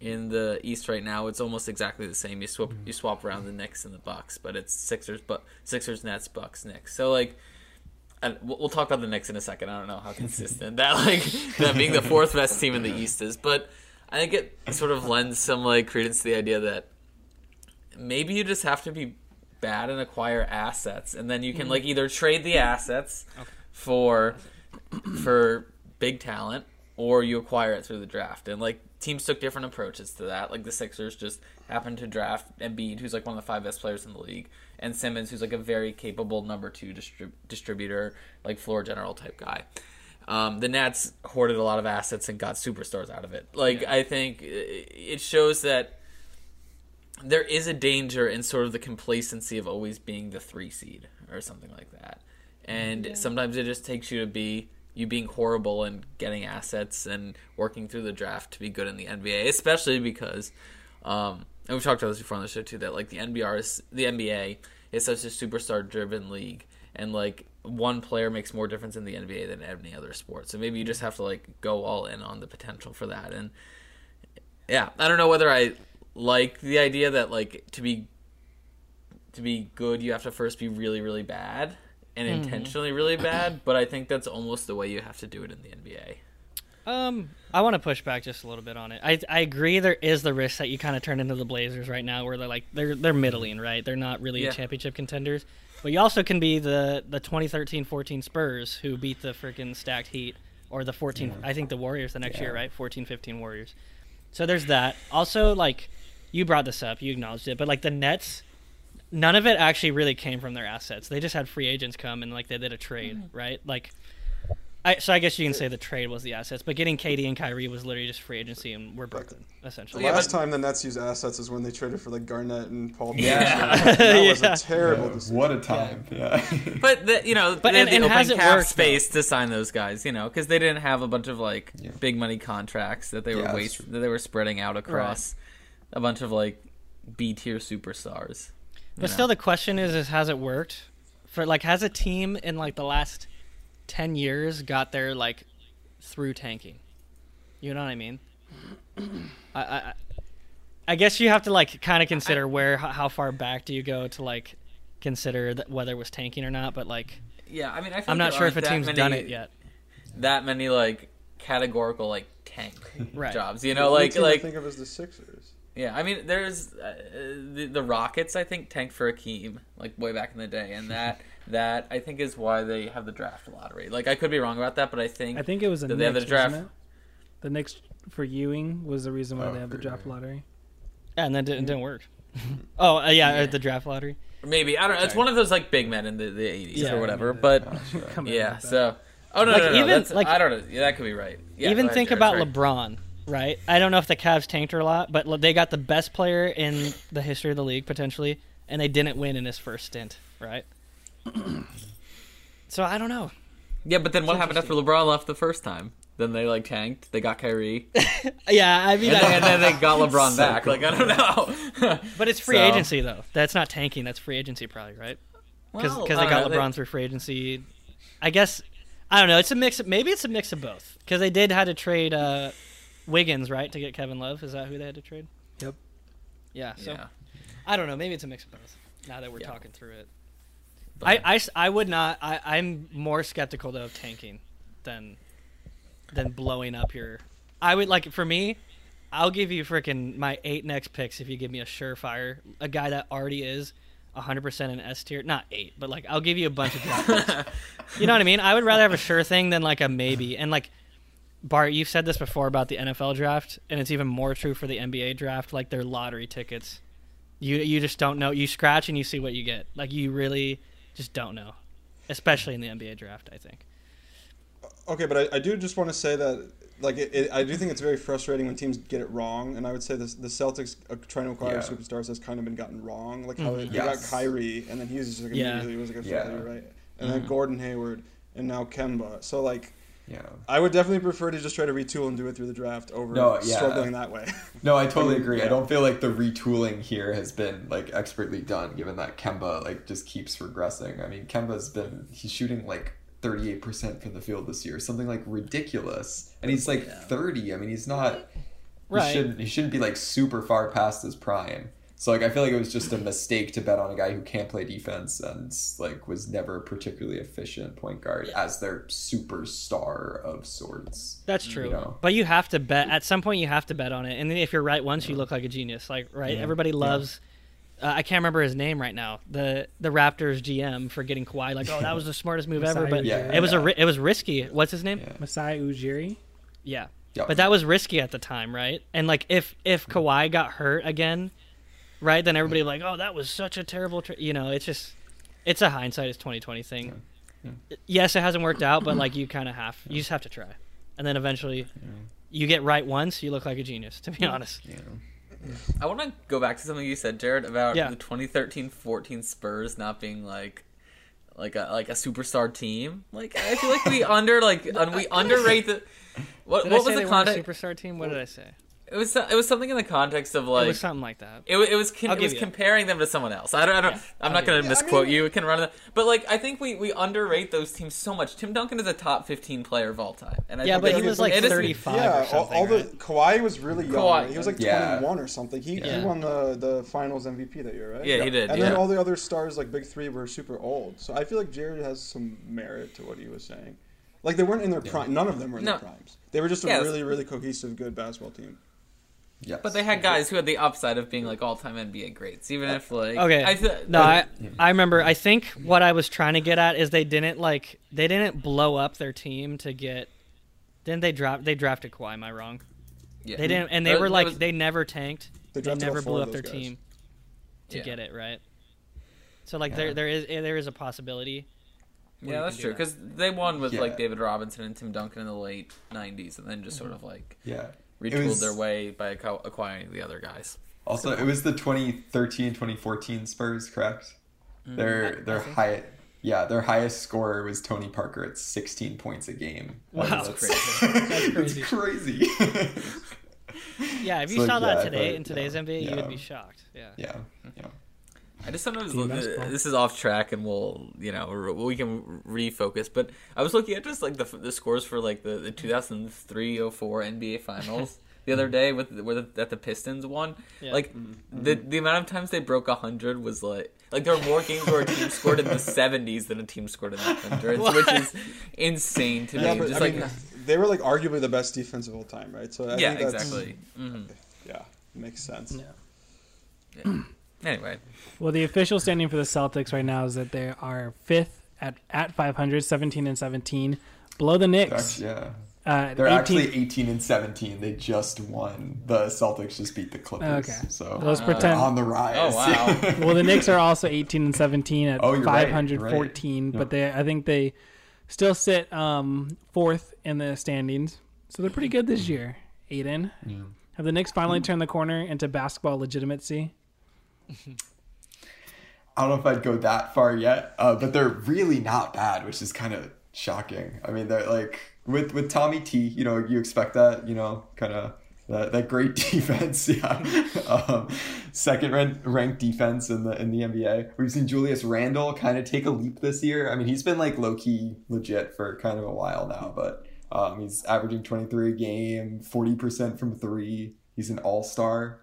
in the East right now, it's almost exactly the same. You swap you swap around the Knicks and the Bucks, but it's Sixers, but Sixers, Nets, Bucks, Knicks. So like we'll talk about the Knicks in a second. I don't know how consistent that like that being the fourth best team in the East is, but I think it sort of lends some like credence to the idea that maybe you just have to be bad and acquire assets, and then you can mm-hmm. like either trade the assets for for big talent, or you acquire it through the draft. And like teams took different approaches to that. Like the Sixers just happened to draft Embiid, who's like one of the five best players in the league, and Simmons, who's like a very capable number two distrib- distributor, like floor general type guy. Um, the Nets hoarded a lot of assets and got superstars out of it. Like yeah. I think it shows that there is a danger in sort of the complacency of always being the three seed or something like that. And yeah. sometimes it just takes you to be you being horrible and getting assets and working through the draft to be good in the NBA, especially because um, and we've talked about this before on the show too that like the NBA is the NBA is such a superstar driven league and like one player makes more difference in the NBA than any other sport. So maybe you just have to like go all in on the potential for that and yeah, I don't know whether I like the idea that like to be to be good you have to first be really really bad and mm-hmm. intentionally really bad, but I think that's almost the way you have to do it in the NBA. Um, I want to push back just a little bit on it. I I agree there is the risk that you kind of turn into the Blazers right now, where they're like they're they're middling, right? They're not really yeah. championship contenders. But you also can be the the 2013-14 Spurs who beat the freaking stacked Heat or the 14 yeah. I think the Warriors the next yeah. year, right? 14-15 Warriors. So there's that. Also like you brought this up, you acknowledged it, but like the Nets none of it actually really came from their assets. They just had free agents come and like they did a trade, mm-hmm. right? Like I, so I guess you can say the trade was the assets, but getting KD and Kyrie was literally just free agency, and we're Brooklyn essentially. The last time the Nets used assets is when they traded for like Garnett and Paul. Yeah, [laughs] that was yeah. a terrible yeah, decision. What a time! Yeah, [laughs] but the, you know, but and, the and open cap worked, space though? to sign those guys, you know, because they didn't have a bunch of like yeah. big money contracts that they were waste, that they were spreading out across right. a bunch of like B tier superstars. But know? still, the question is: is has it worked? For like, has a team in like the last ten years got there like through tanking. You know what I mean? [clears throat] I, I I guess you have to like kind of consider where how far back do you go to like consider that whether it was tanking or not. But like, yeah, I mean, I am not sure if a team's many, done it yet. That many like categorical like tank right. jobs, you know, like like I think of as the Sixers. Yeah, I mean, there's uh, the, the Rockets. I think tanked for Akeem like way back in the day, and that [laughs] that I think is why they have the draft lottery. Like I could be wrong about that, but I think I think it was a Knicks, they have the draft. The Knicks for Ewing was the reason why oh, they have the draft lottery. Yeah, and that didn't, didn't work. [laughs] oh uh, yeah, yeah, the draft lottery. Maybe I don't know. It's one of those like big men in the, the 80s yeah, or whatever. but [laughs] yeah, so oh no, like, no, no, even, no, like I don't know. Yeah, that could be right. Yeah, even think about LeBron right? I don't know if the Cavs tanked her a lot, but they got the best player in the history of the league potentially, and they didn't win in his first stint, right? so I don't know. Yeah, but then what happened after LeBron left the first time? Then they like tanked. They got Kyrie. [laughs] yeah, I mean, and, then, and then they got LeBron back. Like I don't know. [laughs] but it's free so. agency though. That's not tanking. That's free agency probably, right? Because well, they got know, LeBron they... through free agency. I guess I don't know. It's a mix. Of, maybe it's a mix of both. Because they did had to trade uh, Wiggins, right, to get Kevin Love. Is that who they had to trade? Yep. Yeah. So yeah. I don't know. Maybe it's a mix of both. Now that we're yeah. talking through it. I, I, I would not. I, I'm more skeptical though of tanking than than blowing up your. I would like for me. I'll give you freaking my eight next picks if you give me a surefire, a guy that already is 100% an S tier. Not eight, but like I'll give you a bunch of draft picks. [laughs] You know what I mean? I would rather have a sure thing than like a maybe. And like Bart, you've said this before about the NFL draft, and it's even more true for the NBA draft. Like they're lottery tickets. You you just don't know. You scratch and you see what you get. Like you really just don't know, especially in the NBA draft. I think. Okay, but I, I do just want to say that like it, it, I do think it's very frustrating when teams get it wrong, and I would say this, the Celtics uh, trying to acquire Yeah. superstars has kind of been gotten wrong. Like how they, they Yes. got Kyrie, and then he was just like Yeah. immediately was like a Yeah. failure, right? And then Gordon Hayward, and now Kemba. So like, Yeah. I would definitely prefer to just try to retool and do it through the draft over No, yeah. struggling that way. [laughs] No, I totally I [laughs] mean, agree. I don't feel like the retooling here has been like expertly done, given that Kemba like just keeps regressing. I mean, Kemba's been he's shooting like 38% from the field this year, something like ridiculous, and he's like 30. I mean, he's not. Right. He shouldn't. He shouldn't be like super far past his prime. So like, I feel like it was just a mistake to bet on a guy who can't play defense and like was never a particularly efficient point guard as their superstar of sorts. That's true. You know? But you have to bet at some point. You have to bet on it, and then if you're right once, you look like a genius. Like right, Yeah. everybody loves. Uh, I can't remember his name right now. The the Raptors GM for getting Kawhi. Like, oh, that was the smartest move ever. But Yeah. it was a it was risky. What's his name? Yeah. Masai Ujiri. Yeah. Yep. But that was risky at the time, right? And like if if Kawhi got hurt again, right, then everybody like, oh, that was such a terrible. Tra-. You know, it's just it's a hindsight is twenty twenty thing. Yes, it hasn't worked out, but like you kind of have you just have to try, and then eventually you get right once, you look like a genius. To be honest, You know? I want to go back to something you said, Jared, about Yeah. the 2013-14 Spurs not being like like a like a superstar team. Like I feel like we [laughs] under like un- we [laughs] underrate the what did what I say was they the weren't a context? superstar team? What did I say? It was it was something in the context of like it like was something like that. It, it was con- it was give you it. comparing them to someone else. I don't. I don't Yeah, I'm I'll not going you to it. misquote you. It can run that. But like, I think we, we underrate those teams so much. Tim Duncan is a top 15 player of all time. And I Yeah, think but he was like 35 yeah, or all, something. all the right? Kawhi was really young. Kawhi. right? He was like Yeah. 21 or something. He, Yeah. he won the, the Finals MVP that year, right? Yeah, he did. And yeah. then all the other stars, like Big Three, were super old. So I feel like Jared has some merit to what he was saying. Like they weren't in their prime. None of them were in No. their primes. They were just a Yes. really, really cohesive, good basketball team. Yes. But they had guys who had the upside of being like all time NBA greats, even if like Okay. I th- no, I I remember. I think what I was trying to get at is they didn't like they didn't blow up their team to get. Didn't they draft? They drafted Kawhi. Am I wrong? yeah. They didn't, and they That- were like was- they never tanked. They They, never blew up their guys. team to Yeah. get it right. So like Yeah. there there is there is a possibility. yeah, that's true do because they won with Yeah. like David Robinson and Tim Duncan in the late '90s, and then just sort mm-hmm. of like yeah. Retooled was- their way by acquiring the other guys. Also, it was the 2013-2014 Spurs, correct? Mm-hmm. Their I- I their think- high yeah, their highest scorer was Tony Parker at 16 points a game. Wow. that's, That's [laughs] that's crazy. Yeah, if you So, saw yeah, that today thought- in today's yeah, NBA, you would be shocked. Yeah. yeah, hmm. yeah. I just sometimes look, this is off track, and we'll you know we can refocus. But I was looking at just like the the scores for like the the 2003-04 NBA Finals [laughs] the other day with with that the Pistons won. Yeah. Like the the amount of times they broke hundred was like like there were more games where a team [laughs] scored in the 70s than a team scored in the hundreds, which is insane to Yeah, me. but Just I like mean, they were like arguably the best defense of all time, right? So I yeah, think that's, exactly. hmm Yeah, makes sense. Yeah. Anyway, Well, the official standing for the Celtics right now is that they are fifth at at 500, 17 and 17, below the Knicks. Actually, yeah. Uh, They're 18 actually 18 and 17. They just won. The Celtics just beat the Clippers. Okay. So Those Uh, pretend. on the rise. Oh, wow. [laughs] well, the Knicks are also 18 and 17 at Oh, you're right, 514, right. but they I think they still sit um, fourth in the standings, so they're pretty good this year. Aiden, Yeah. have the Knicks finally turned the corner into basketball legitimacy? I don't know if I'd go that far yet, uh, but they're really not bad, which is kind of shocking. I mean, they're like with with Tommy T. You know, you expect that. You know, kind of that, that great [laughs] defense. Yeah, [laughs] um, second ranked, ranked defense in the in the NBA. We've seen Julius Randle kind of take a leap this year. I mean, he's been like low key legit for kind of a while now, but um, he's averaging twenty three a game, forty percent from three. He's an all star.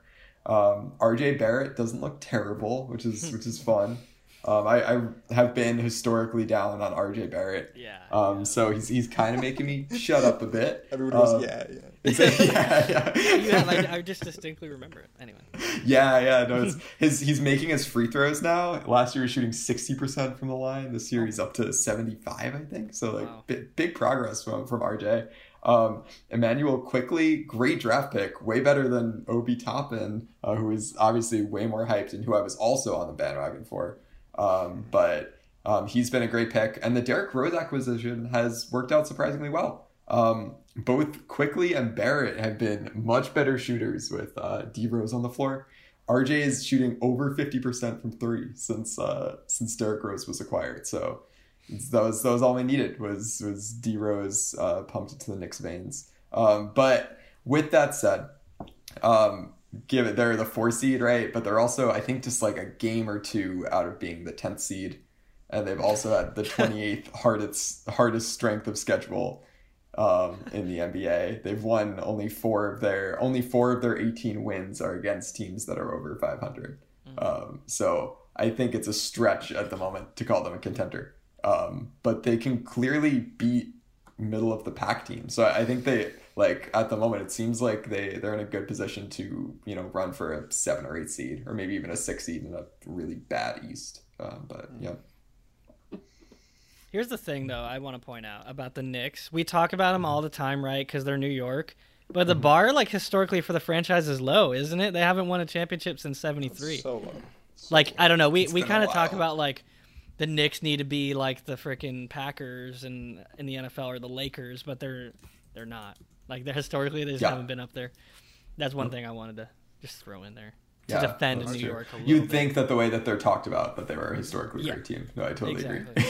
Um, RJ Barrett doesn't look terrible, which is which is fun. Um, I, I have been historically down on RJ Barrett. Yeah. Um, so he's he's kind of making me shut up a bit. [laughs] Everybody goes, Um, yeah, yeah. [laughs] it's- yeah, yeah. You have, I, I just distinctly remember it. Anyway. [laughs] Yeah, yeah, no, it's his. He's making his free throws now. Last year he was shooting sixty percent from the line. This year he's up to seventy five, I think. So like Wow. big, big progress from from RJ. Um, Immanuel Quickley, great draft pick, way better than Obi Toppin, uh, who is obviously way more hyped and who I was also on the bandwagon for. Um, but um, he's been a great pick, and the Derrick Rose acquisition has worked out surprisingly well. Um, both Quickley and Barrett have been much better shooters with uh, D Rose on the floor. RJ is shooting over fifty percent from three since uh, since Derrick Rose was acquired. So that was that was all we needed was was D Rose uh, pumped into the Knicks veins. Um, but with that said, um, give it they're the four seed right, but they're also I think just like a game or two out of being the tenth seed, and they've also had the [laughs] twenty eighth hardest hardest strength of schedule um, in the NBA. They've won only four of their only four of their eighteen wins are against teams that are over five hundred. Um, so I think it's a stretch at the moment to call them a contender. Um, but they can clearly beat middle of the pack team. So I think they like at the moment it seems like they they're in a good position to you know run for a seven or eight seed or maybe even a six seed in a really bad East. Um, but yeah, Here's the thing, though, I want to point out about the Knicks. We talk about them all the time, right? Because they're New York. But Mm-hmm. the bar, like, historically for the franchise is low, isn't it? They haven't won a championship since 73. So low. like, I don't know. We, we kind of talk about, like, the Knicks need to be like the freaking Packers and in the NFL or the Lakers, but they're they're not. Like, they're historically, they just Yeah. haven't been up there. That's one thing I wanted to just throw in there to yeah, defend New true. York a little You'd bit. think that the way that they're talked about that they were a historically Yeah. great team. No, I totally Exactly. agree.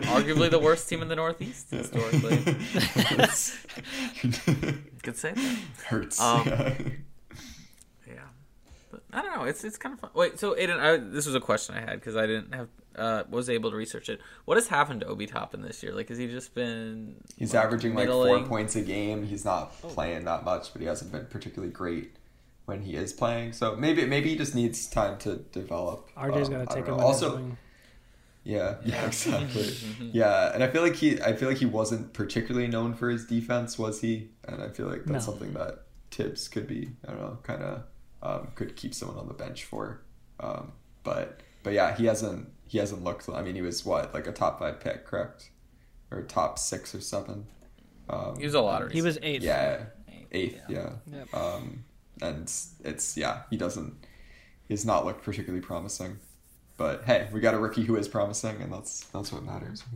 [laughs] Arguably the worst team in the Northeast historically. [laughs] Could say that. Hurts. Um, yeah. Yeah, but I don't know. It's it's kind of fun. Wait, so Aiden, I, this was a question I had because I didn't have uh, was able to research it. What has happened to Obi Toppin this year? Like, has he just been? He's like, averaging like four points a game. He's not playing that much, but he hasn't been particularly great when he is playing. So maybe maybe he just needs time to develop. RJ's Um, got I to take don't him know. in his Also, [laughs] yeah, yeah, exactly. [laughs] yeah, and I feel like he I feel like he wasn't particularly known for his defense, was he? And I feel like that's No. something that Thibs could be. I don't know, kind of um, could keep someone on the bench for. Um, but but yeah, he hasn't he hasn't looked. I mean, he was what like a top five pick, correct? Or top six or seven. Um, He was a lottery. He was eighth. yeah, Eighth, eighth. Yeah. Yep. Um, and it's yeah, he doesn't. He's not looked particularly promising. But hey, we got a rookie who is promising, and that's that's what matters. [laughs]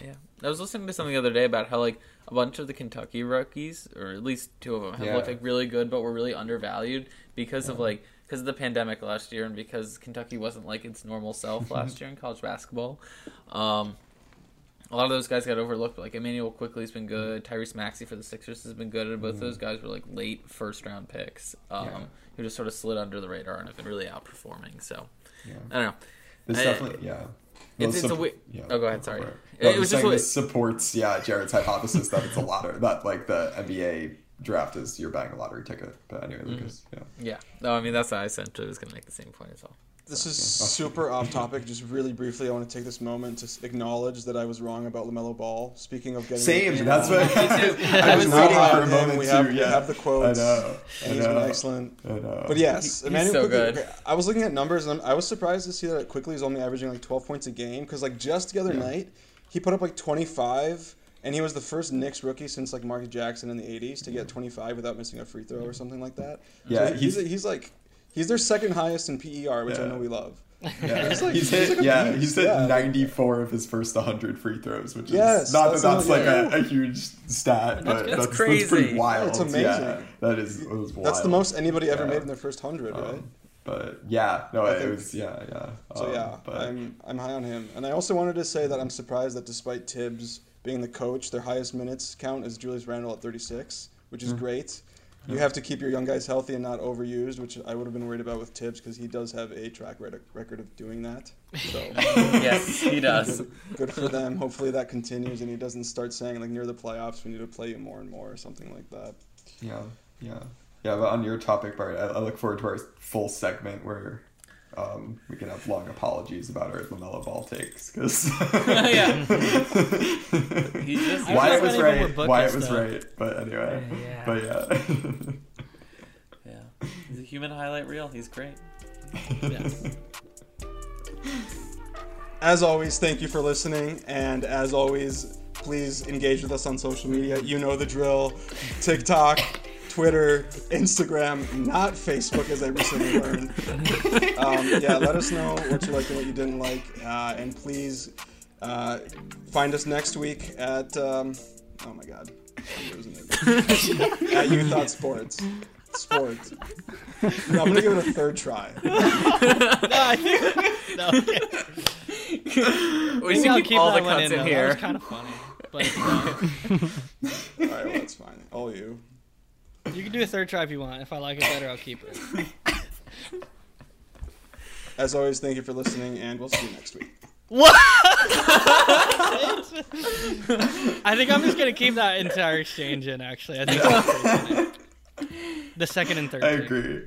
Yeah, I was listening to something the other day about how like a bunch of the Kentucky rookies, or at least two of them, have Yeah. looked like really good, but were really undervalued because of like because of the pandemic last year and because Kentucky wasn't like its normal self [laughs] last year in college basketball. Um, a lot of those guys got overlooked. Like Immanuel Quickley's been good. Tyrese Maxey for the Sixers has been good, and both those guys were like late first round picks um, Yeah. who just sort of slid under the radar and have been really outperforming. So Yeah, I don't know. this I- definitely yeah. It's- Those it's a sup- wi- yeah. Oh, go ahead, sorry. No, It was just just saying what- this supports yeah Jared's hypothesis that it's a lottery that like the NBA draft is you're buying a lottery ticket. But anyway, Mm-hmm. Lucas, yeah. Yeah, no, I mean that's what I essentially was going to make the same point as well. This is super off topic. Just really briefly, I want to take this moment to acknowledge that I was wrong about LaMelo Ball. Speaking of getting Same. That's [laughs] what I I was was not for a moment We to. have, we yeah. have the quotes. I know. and I he's been excellent. I know. But yes, He- Immanuel he's so Quickley- good. okay, I was looking at numbers and I was surprised to see that Quickley is only averaging like 12 points a game because like just the other Yeah. night he put up like 25 and he was the first Knicks rookie since like Mark Jackson in the 80s to get 25 without missing a free throw or something like that. Yeah, so he's, he's- he's like he's their second highest in PER, which I know we love. [laughs] Yeah. He's like- he's he's hit, like yeah, beast, he's hit yeah. 94 of his first 100 free throws, which is Yes, not that's that that's not- like a, a huge stat, but That's that's, that's, pretty wild. it's amazing. Yeah, that is, it was wild. That's the most anybody ever Yeah. made in their first 100, right? Um, but yeah, no, I it think- was, yeah, yeah. So Um, yeah, but I'm I'm high on him, and I also wanted to say that I'm surprised that despite Thibs being the coach, their highest minutes count is Julius Randle at 36, which is Mm. great. You have to keep your young guys healthy and not overused, which I would have been worried about with Thibs because he does have a track rec- record of doing that. So [laughs] yes, he does. good, good for them. Hopefully that continues and he doesn't start saying like near the playoffs we need to play you more and more or something like that. yeah, yeah, yeah. But on your topic, Bart, I, I look forward to our full segment where um, we can have long apologies about our LaMelo Ball takes because [laughs] [laughs] yeah. He just Wyatt was none of them right. were booked Wyatt was stuff. right. But anyway, Yeah. but yeah. yeah. He's a human highlight reel. He's great. Yeah. As always, thank you for listening, and as always, please engage with us on social media. You know the drill: TikTok, Twitter, Instagram, not Facebook, as I recently learned. Um, yeah, let us know what you liked and what you didn't like, uh, and please uh, find us next week at. Um, oh my God, I'm losing it. at You Thought Sports. Sports. No, I'm gonna give it a third try. No, I think no. Okay. We Maybe should keep, keep all the that cuts in. in, here. That was kind of funny, but uh, [laughs] All right, well that's fine. All you. You can do a third try if you want. If I like it better, I'll keep it. [laughs] As always, thank you for listening, and we'll see you next week. What? [laughs] I think I'm just gonna keep that entire exchange in. Actually, I think that's pretty funny. the second and third. I take. agree.